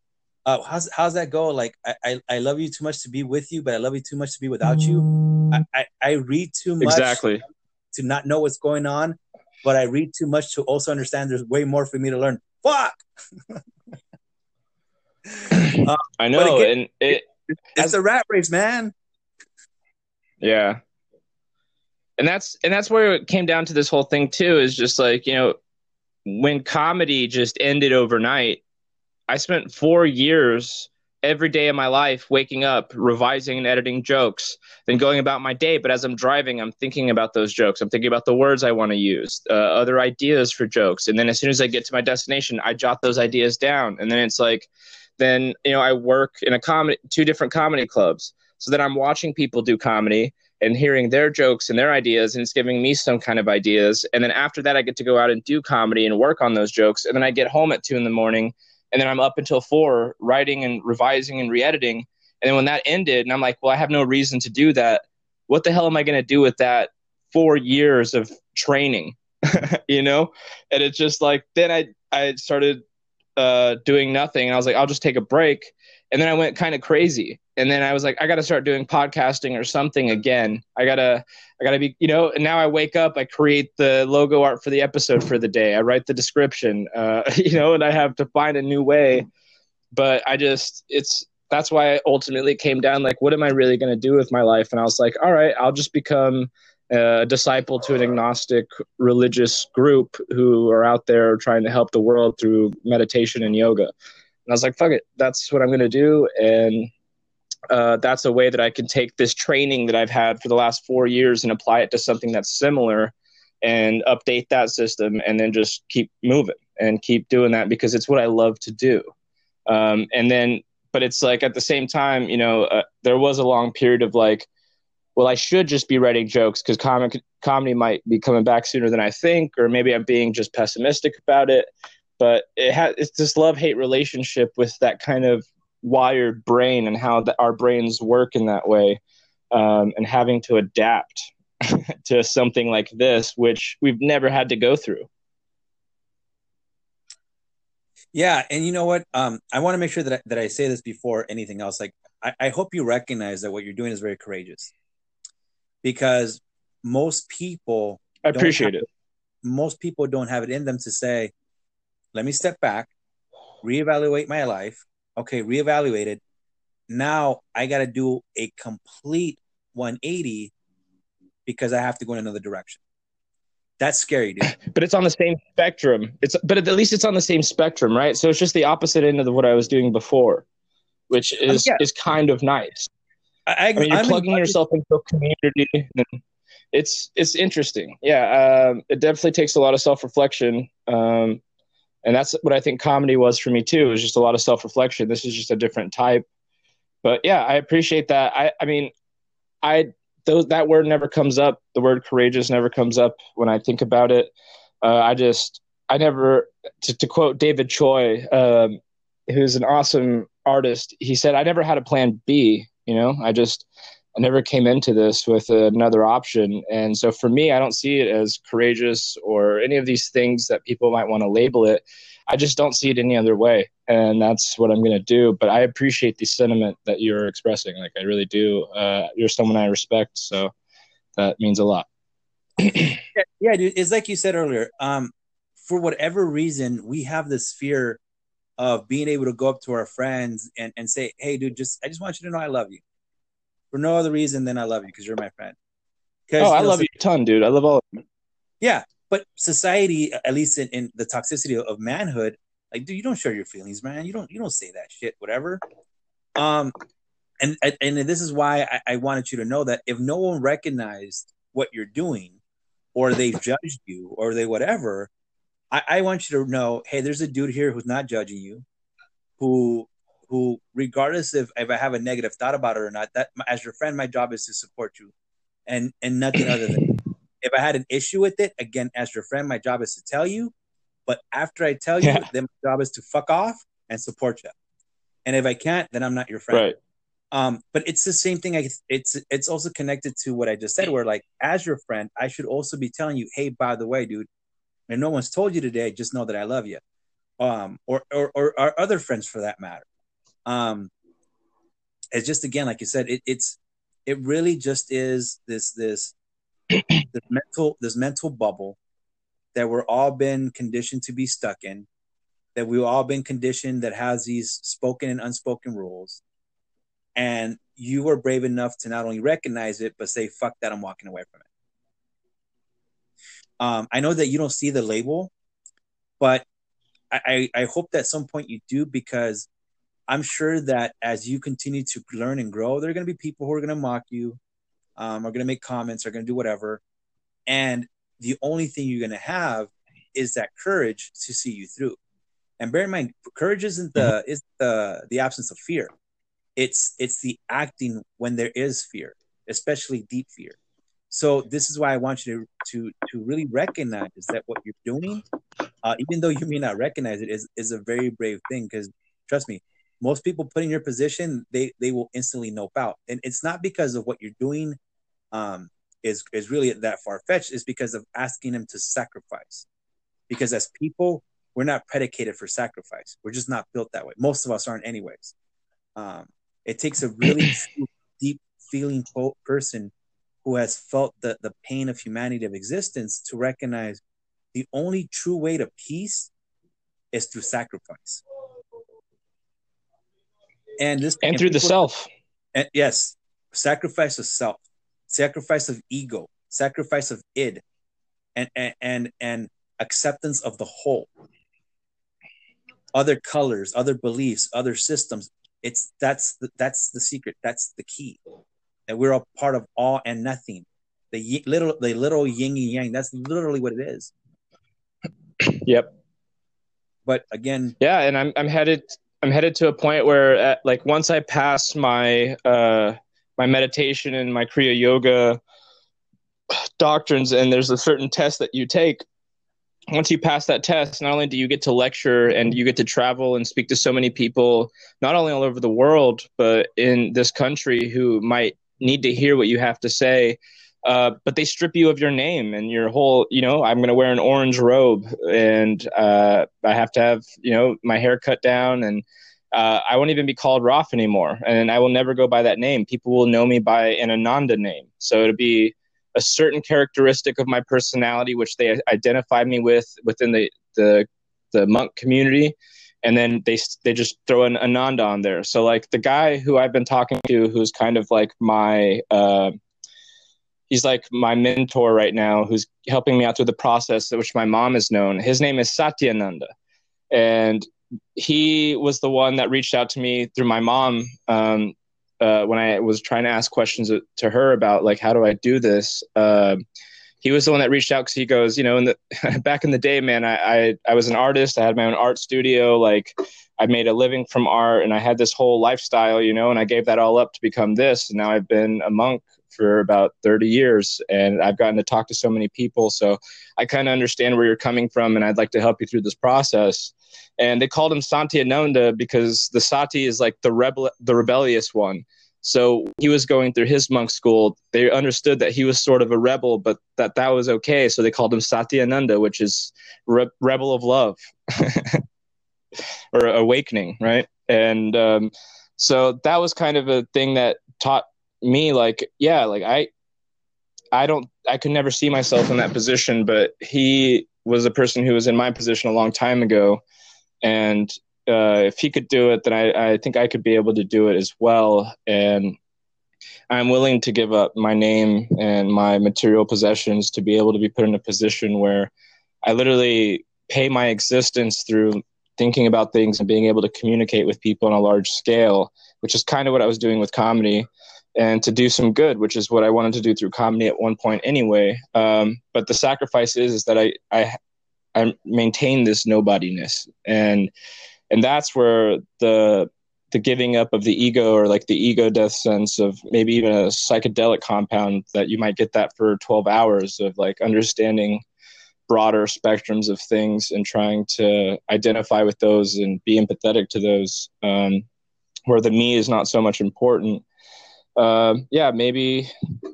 uh, how's how's that go? Like I, I, I love you too much to be with you, but I love you too much to be without you. I I, I read too much exactly to not know what's going on, but I read too much to also understand there's way more for me to learn. Fuck. uh, I know, again, and it, it's as, a rat race, man. Yeah, and that's and that's where it came down to this whole thing too. Is just like you know, when comedy just ended overnight, I spent four years every day of my life waking up revising and editing jokes then going about my day but as i'm driving i'm thinking about those jokes i'm thinking about the words i want to use uh, other ideas for jokes and then as soon as i get to my destination i jot those ideas down and then it's like then you know I work in a comedy two different comedy clubs. So then I'm watching people do comedy and hearing their jokes and their ideas and it's giving me some kind of ideas. And then after that I get to go out and do comedy and work on those jokes. And then I get home at two in the morning and then I'm up until four writing and revising and re-editing. And then when that ended and I'm like, well, I have no reason to do that. What the hell am I going to do with that four years of training? you know? And it's just like, then I, I started uh, doing nothing. And I was like, I'll just take a break. And then I went kind of crazy. And then I was like, I got to start doing podcasting or something again. I gotta, I gotta be, you know. And now I wake up, I create the logo art for the episode for the day. I write the description, uh, you know, and I have to find a new way. But I just, it's that's why I ultimately came down like, what am I really to do with my life? And I was like, all right, I'll just become a disciple to an agnostic religious group who are out there trying to help the world through meditation and yoga. And I was like, fuck it, that's what I'm to do. And uh, that's a way that I can take this training that I've had for the last four years and apply it to something that's similar and update that system and then just keep moving and keep doing that because it's what I love to do. Um, and then, but it's like at the same time, you know, uh, there was a long period of like, well, I should just be writing jokes because comic comedy might be coming back sooner than I think, or maybe I'm being just pessimistic about it. But it has it's this love hate relationship with that kind of wired brain and how the, our brains work in that way, um, and having to adapt to something like this, which we've never had to go through. Yeah, and you know what? Um, I want to make sure that I, that I say this before anything else. Like, I, I hope you recognize that what you're doing is very courageous because most people I appreciate have, it. Most people don't have it in them to say, let me step back, reevaluate my life. Okay, reevaluate it. now I got to do a complete 180 because I have to go in another direction. That's scary, dude. But it's on the same spectrum. It's but at least it's on the same spectrum, right? So it's just the opposite end of what I was doing before, which is yeah. is kind of nice. I, I, mean, you're I'm plugging yourself into a community, and it's it's interesting. Yeah, um, it definitely takes a lot of self reflection, um, and that's what I think comedy was for me too. It was just a lot of self reflection. This is just a different type, but yeah, I appreciate that. I I mean, I those that word never comes up. The word courageous never comes up when I think about it. Uh, I just I never to, to quote David Choi, um, who's an awesome artist. He said, "I never had a plan B. You know, I just I never came into this with another option. And so for me, I don't see it as courageous or any of these things that people might want to label it. I just don't see it any other way. And that's what I'm going to do. But I appreciate the sentiment that you're expressing. Like, I really do. Uh, you're someone I respect. So that means a lot. yeah, dude. It's like you said earlier. Um, for whatever reason, we have this fear of being able to go up to our friends and, and say, Hey, dude, just, I just want you to know I love you for no other reason than I love you because you're my friend. Oh, I love so, you a ton, dude. I love all of you. Yeah, but society, at least in, in the toxicity of manhood, like, dude, you don't share your feelings, man. You don't you don't say that shit, whatever. Um, and and this is why I, I wanted you to know that if no one recognized what you're doing, or they judged you, or they whatever, I, I want you to know, hey, there's a dude here who's not judging you, who who, regardless if, if I have a negative thought about it or not, that as your friend, my job is to support you, and and nothing other than. If I had an issue with it, again, as your friend, my job is to tell you. But after I tell you, yeah. then my job is to fuck off and support you. And if I can't, then I'm not your friend. Right. Um, but it's the same thing. I, it's it's also connected to what I just said, where like as your friend, I should also be telling you, hey, by the way, dude, and no one's told you today, just know that I love you. Um, or or or our other friends for that matter. Um, it's just again, like you said, it, it's it really just is this this this mental this mental bubble that we're all been conditioned to be stuck in, that we've all been conditioned that has these spoken and unspoken rules, and you were brave enough to not only recognize it but say, "Fuck that, I'm walking away from it." Um, I know that you don't see the label, but I, I, I hope that at some point you do because I'm sure that as you continue to learn and grow, there are going to be people who are going to mock you, um, are going to make comments, are going to do whatever. And the only thing you're going to have is that courage to see you through. And bear in mind, courage isn't the mm-hmm. is the the absence of fear. It's it's the acting when there is fear, especially deep fear. So this is why I want you to to to really recognize that what you're doing, uh, even though you may not recognize it, is is a very brave thing. Because trust me, most people put in your position, they they will instantly nope out, and it's not because of what you're doing, um, is is really that far fetched. It's because of asking them to sacrifice, because as people, we're not predicated for sacrifice. We're just not built that way. Most of us aren't, anyways. Um, it takes a really deep feeling person who has felt the the pain of humanity of existence to recognize the only true way to peace is through sacrifice and this and, and through people, the self. And yes, sacrifice of self, sacrifice of ego, sacrifice of id, and and and, and acceptance of the whole. Other colors, other beliefs, other systems. It's that's the, that's the secret. That's the key. That we're a part of all and nothing. The little the little yin and yang. That's literally what it is. Yep. But again, yeah, and I'm I'm headed I'm headed to a point where, at, uh, like, once I pass my uh, my meditation and my Kriya Yoga doctrines, and there's a certain test that you take. Once you pass that test, not only do you get to lecture and you get to travel and speak to so many people, not only all over the world, but in this country who might need to hear what you have to say. Uh, but they strip you of your name and your whole, you know, I'm going to wear an orange robe and uh, I have to have, you know, my hair cut down and uh, I won't even be called Roth anymore. And I will never go by that name. People will know me by an Ananda name. So it'll be a certain characteristic of my personality, which they identify me with within the, the, the monk community. and then they they just throw an Ananda on there. So like the guy who I've been talking to, who's kind of like my uh, he's like my mentor right now, who's helping me out through the process, which my mom has known. His name is Satyananda, and he was the one that reached out to me through my mom um, uh, when I was trying to ask questions to her about like how do I do this. Uh, he was the one that reached out because he goes, you know, in the back in the day, man, I, I I was an artist. I had my own art studio. Like I made a living from art, and I had this whole lifestyle, you know, and I gave that all up to become this. And now I've been a monk for about 30 years and I've gotten to talk to so many people. So I kind of understand where you're coming from and I'd like to help you through this process. And they called him Satyananda because the Sati is like the rebel, the rebellious one. So he was going through his monk school. They understood that he was sort of a rebel, but that that was okay. So they called him Satyananda, which is re- rebel of love or awakening, right? And um, so that was kind of a thing that taught me, like, yeah, like I, I don't, I could never see myself in that position, but he was a person who was in my position a long time ago, and uh, if he could do it, then I, I think I could be able to do it as well. And I'm willing to give up my name and my material possessions to be able to be put in a position where I literally pay my existence through thinking about things and being able to communicate with people on a large scale, which is kind of what I was doing with comedy, and to do some good, which is what I wanted to do through comedy at one point anyway. Um, but the sacrifice is, is that I, I, I maintain this nobodiness and and that's where the the giving up of the ego or like the ego death sense of maybe even a psychedelic compound that you might get that for 12 hours of like understanding broader spectrums of things and trying to identify with those and be empathetic to those um, where the me is not so much important uh, yeah maybe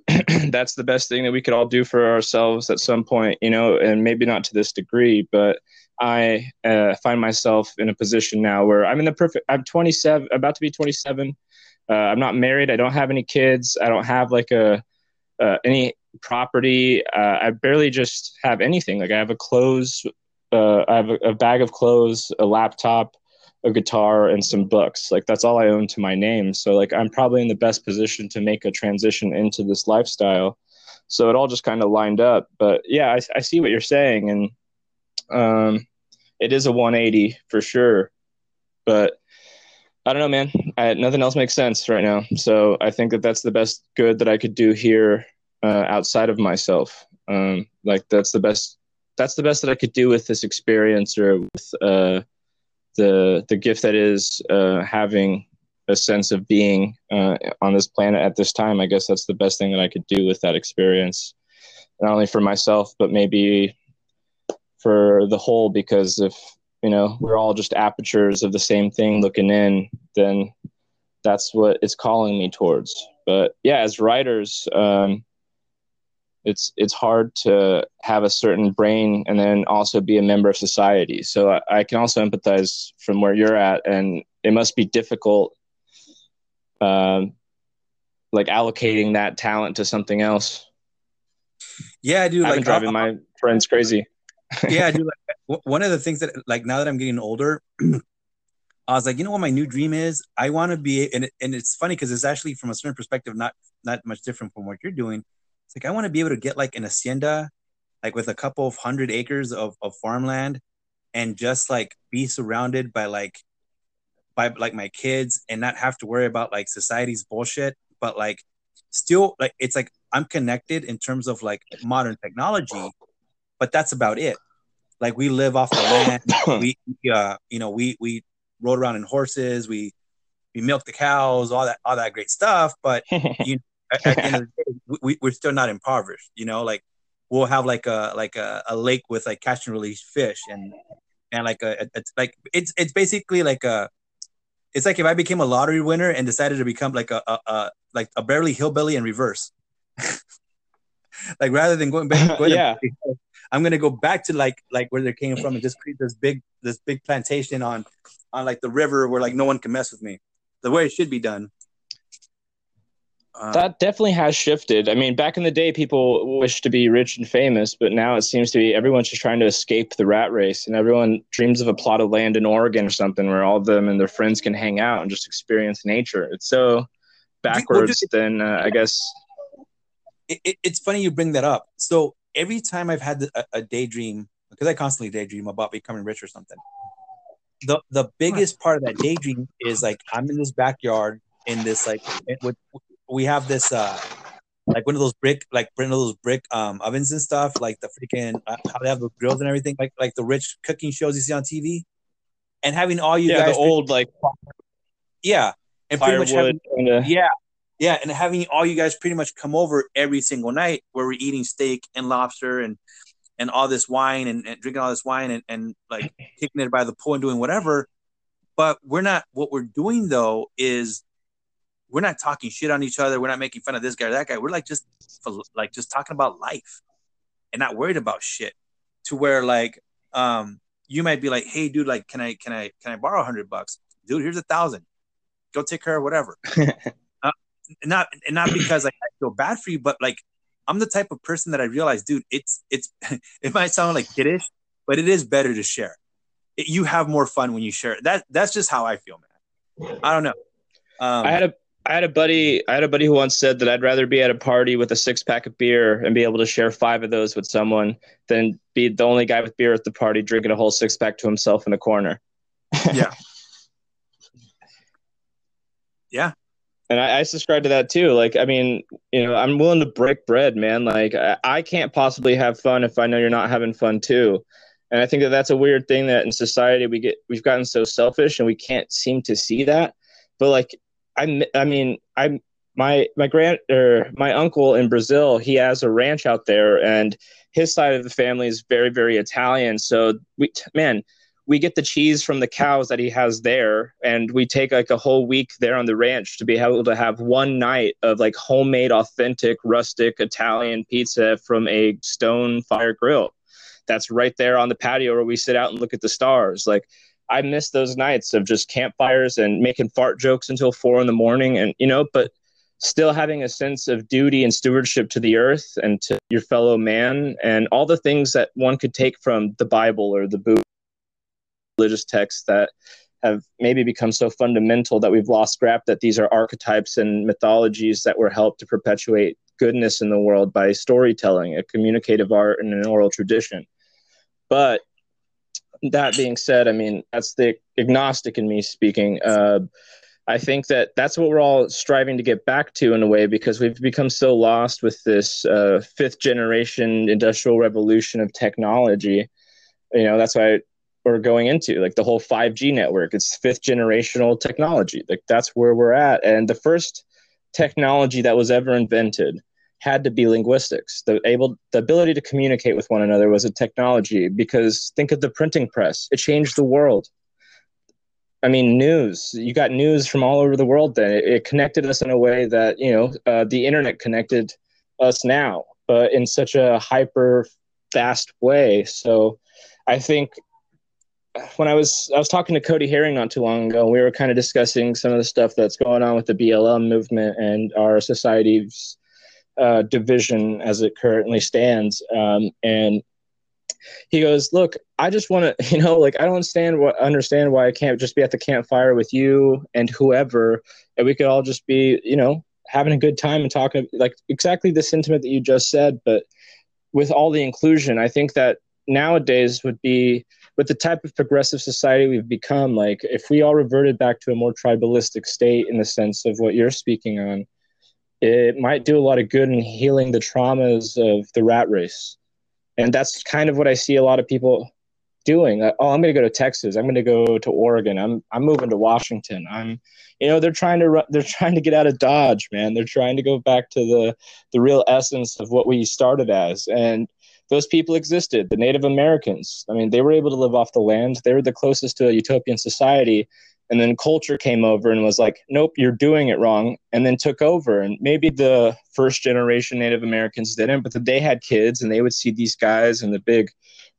that's the best thing that we could all do for ourselves at some point you know and maybe not to this degree but I uh, find myself in a position now where I'm in the perfect. I'm 27, about to be 27. Uh, I'm not married. I don't have any kids. I don't have like a uh, any property. Uh, I barely just have anything. Like I have a clothes. Uh, I have a, a bag of clothes, a laptop, a guitar, and some books. Like that's all I own to my name. So like I'm probably in the best position to make a transition into this lifestyle. So it all just kind of lined up. But yeah, I, I see what you're saying and um, it is a 180 for sure, but I don't know, man. I, nothing else makes sense right now. So I think that that's the best good that I could do here uh, outside of myself. Um, like that's the best. That's the best that I could do with this experience or with uh, the the gift that is uh, having a sense of being uh, on this planet at this time. I guess that's the best thing that I could do with that experience, not only for myself but maybe for the whole because if you know we're all just apertures of the same thing looking in then that's what it's calling me towards but yeah as writers um, it's it's hard to have a certain brain and then also be a member of society so I, I can also empathize from where you're at and it must be difficult um, like allocating that talent to something else yeah i do i've like been driving my friends crazy yeah, dude. Like, one of the things that, like, now that I'm getting older, I was like, you know what my new dream is? I want to be, and and it's funny because it's actually from a certain perspective, not not much different from what you're doing. Like I want to be able to get like an hacienda, like with a couple of hundred acres of, of farmland, and just like be surrounded by like by like my kids and not have to worry about like society's bullshit, but like still like it's like I'm connected in terms of like modern technology, but that's about it. Like we live off the land. we, uh, you know, we we rode around in horses. We we milk the cows, all that all that great stuff. But you, at, at the end of the day, we, we're still not impoverished. You know, like we'll have like a like a, a lake with like catch and release fish and and like a it's like it's it's basically like a it's like if I became a lottery winner and decided to become like a, a, a like a barely Hillbilly in reverse. like rather than going back, going yeah. To, I'm gonna go back to like like where they came from and just create this big this big plantation on on like the river where like no one can mess with me. The way it should be done. Uh, that definitely has shifted. I mean, back in the day, people wished to be rich and famous, but now it seems to be everyone's just trying to escape the rat race, and everyone dreams of a plot of land in Oregon or something where all of them and their friends can hang out and just experience nature. It's so backwards. Then uh, I guess it, it, it's funny you bring that up. So every time I've had a, a daydream, because I constantly daydream about becoming rich or something, the the biggest part of that daydream is like I'm in this backyard in this like with we have this uh like one of those brick like one of those brick um ovens and stuff like the freaking uh, how they have the grills and everything like like the rich cooking shows you see on TV and having all you yeah, guys the old like yeah and pretty much having, kinda... yeah yeah and having all you guys pretty much come over every single night where we're eating steak and lobster and and all this wine and, and drinking all this wine and, and like kicking it by the pool and doing whatever. But we're not what we're doing though is we're not talking shit on each other. We're not making fun of this guy or that guy. We're like just like just talking about life and not worried about shit. To where like um you might be like, hey dude, like can I can I can I borrow a hundred bucks? Dude, here's a thousand. Go take care of whatever. uh, not not because like I feel bad for you, but like I'm the type of person that I realize, dude, it's it's it might sound like kiddish, but it is better to share. It, you have more fun when you share. That that's just how I feel, man. I don't know. Um, I had a I had a buddy. I had a buddy who once said that I'd rather be at a party with a six pack of beer and be able to share five of those with someone than be the only guy with beer at the party drinking a whole six pack to himself in a corner. Yeah. yeah. And I, I, subscribe to that too. Like, I mean, you know, I'm willing to break bread, man. Like, I, I can't possibly have fun if I know you're not having fun too. And I think that that's a weird thing that in society we get we've gotten so selfish and we can't seem to see that. But like I I mean I my my grand or my uncle in Brazil he has a ranch out there and his side of the family is very very Italian. So we man we get the cheese from the cows that he has there and we take like a whole week there on the ranch to be able to have one night of like homemade authentic rustic Italian pizza from a stone fire grill. That's right there on the patio where we sit out and look at the stars. Like I miss those nights of just campfires and making fart jokes until four in the morning, and you know, but still having a sense of duty and stewardship to the earth and to your fellow man, and all the things that one could take from the Bible or the religious texts that have maybe become so fundamental that we've lost grasp that these are archetypes and mythologies that were helped to perpetuate goodness in the world by storytelling, a communicative art, and an oral tradition. But that being said, I mean, that's the agnostic in me speaking. Uh, I think that that's what we're all striving to get back to in a way because we've become so lost with this uh, fifth generation industrial revolution of technology. You know, that's why we're going into like the whole 5G network. It's fifth generational technology. Like that's where we're at. And the first technology that was ever invented had to be linguistics. The able the ability to communicate with one another was a technology because think of the printing press. It changed the world. I mean, news. You got news from all over the world. Then it, it connected us in a way that you know uh, the internet connected us now, but in such a hyper fast way. So, I think when I was I was talking to Cody Herring not too long ago, we were kind of discussing some of the stuff that's going on with the BLM movement and our society's uh, division as it currently stands. Um, and he goes, "Look, I just want to, you know, like I don't understand what understand why I can't just be at the campfire with you and whoever, and we could all just be, you know, having a good time and talking like exactly the sentiment that you just said, but with all the inclusion, I think that nowadays would be with the type of progressive society we've become like if we all reverted back to a more tribalistic state in the sense of what you're speaking on it might do a lot of good in healing the traumas of the rat race. And that's kind of what I see a lot of people doing. Uh, oh, I'm going to go to Texas. I'm going to go to Oregon. I'm I'm moving to Washington. I'm you know, they're trying to they're trying to get out of Dodge, man. They're trying to go back to the the real essence of what we started as. And those people existed, the Native Americans. I mean, they were able to live off the land. They were the closest to a utopian society and then culture came over and was like nope you're doing it wrong and then took over. And maybe the first generation native americans didn't but they had kids and they would see these guys and the big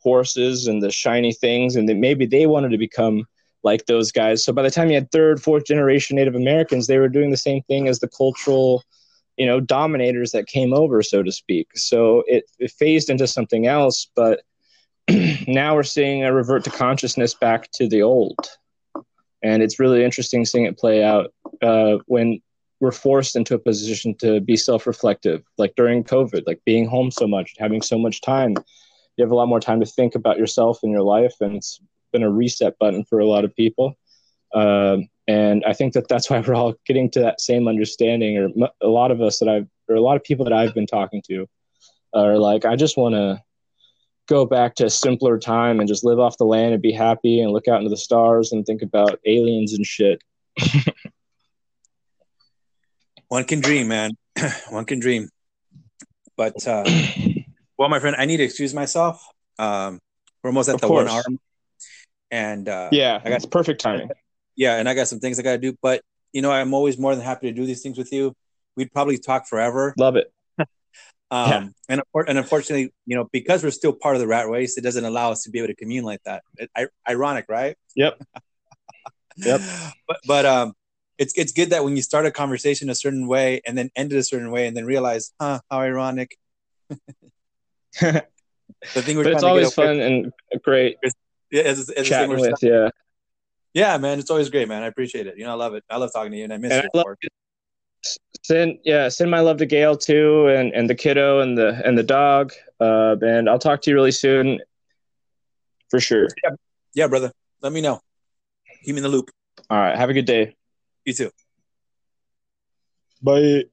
horses and the shiny things and then maybe they wanted to become like those guys. So by the time you had third fourth generation native americans they were doing the same thing as the cultural you know dominators that came over so to speak. So it, it phased into something else but now we're seeing a revert to consciousness back to the old and it's really interesting seeing it play out uh, when we're forced into a position to be self-reflective like during covid like being home so much having so much time you have a lot more time to think about yourself and your life and it's been a reset button for a lot of people um, and I think that that's why we're all getting to that same understanding. Or a lot of us that I've, or a lot of people that I've been talking to, are like, I just want to go back to a simpler time and just live off the land and be happy and look out into the stars and think about aliens and shit. One can dream, man. One can dream. But uh, well, my friend, I need to excuse myself. Um, we're almost at Of the one course. hour, and uh, yeah, I got- perfect timing. yeah, and I got some things I got to do. But you know, I'm always more than happy to do these things with you. We'd probably talk forever. Love it. Um, Yeah. and and unfortunately, you know, because we're still part of the rat race, it doesn't allow us to be able to commune like that. It, I, ironic, right? Yep. Yep. But but um, it's it's good that when you start a conversation a certain way and then end it a certain way and then realize, huh, how ironic. the thing we're but it's always fun and great Yeah, it's, it's chatting with you. yeah, man, it's always great, man. I appreciate it. You know, I love it. I love talking to you, and I miss And you. I love. Send yeah, send my love to Gail too, and and the kiddo and the and the dog. Uh, and I'll talk to you really soon, for sure. Yeah, brother. Let me know. Keep me in the loop. All right, have a good day. You too. Bye.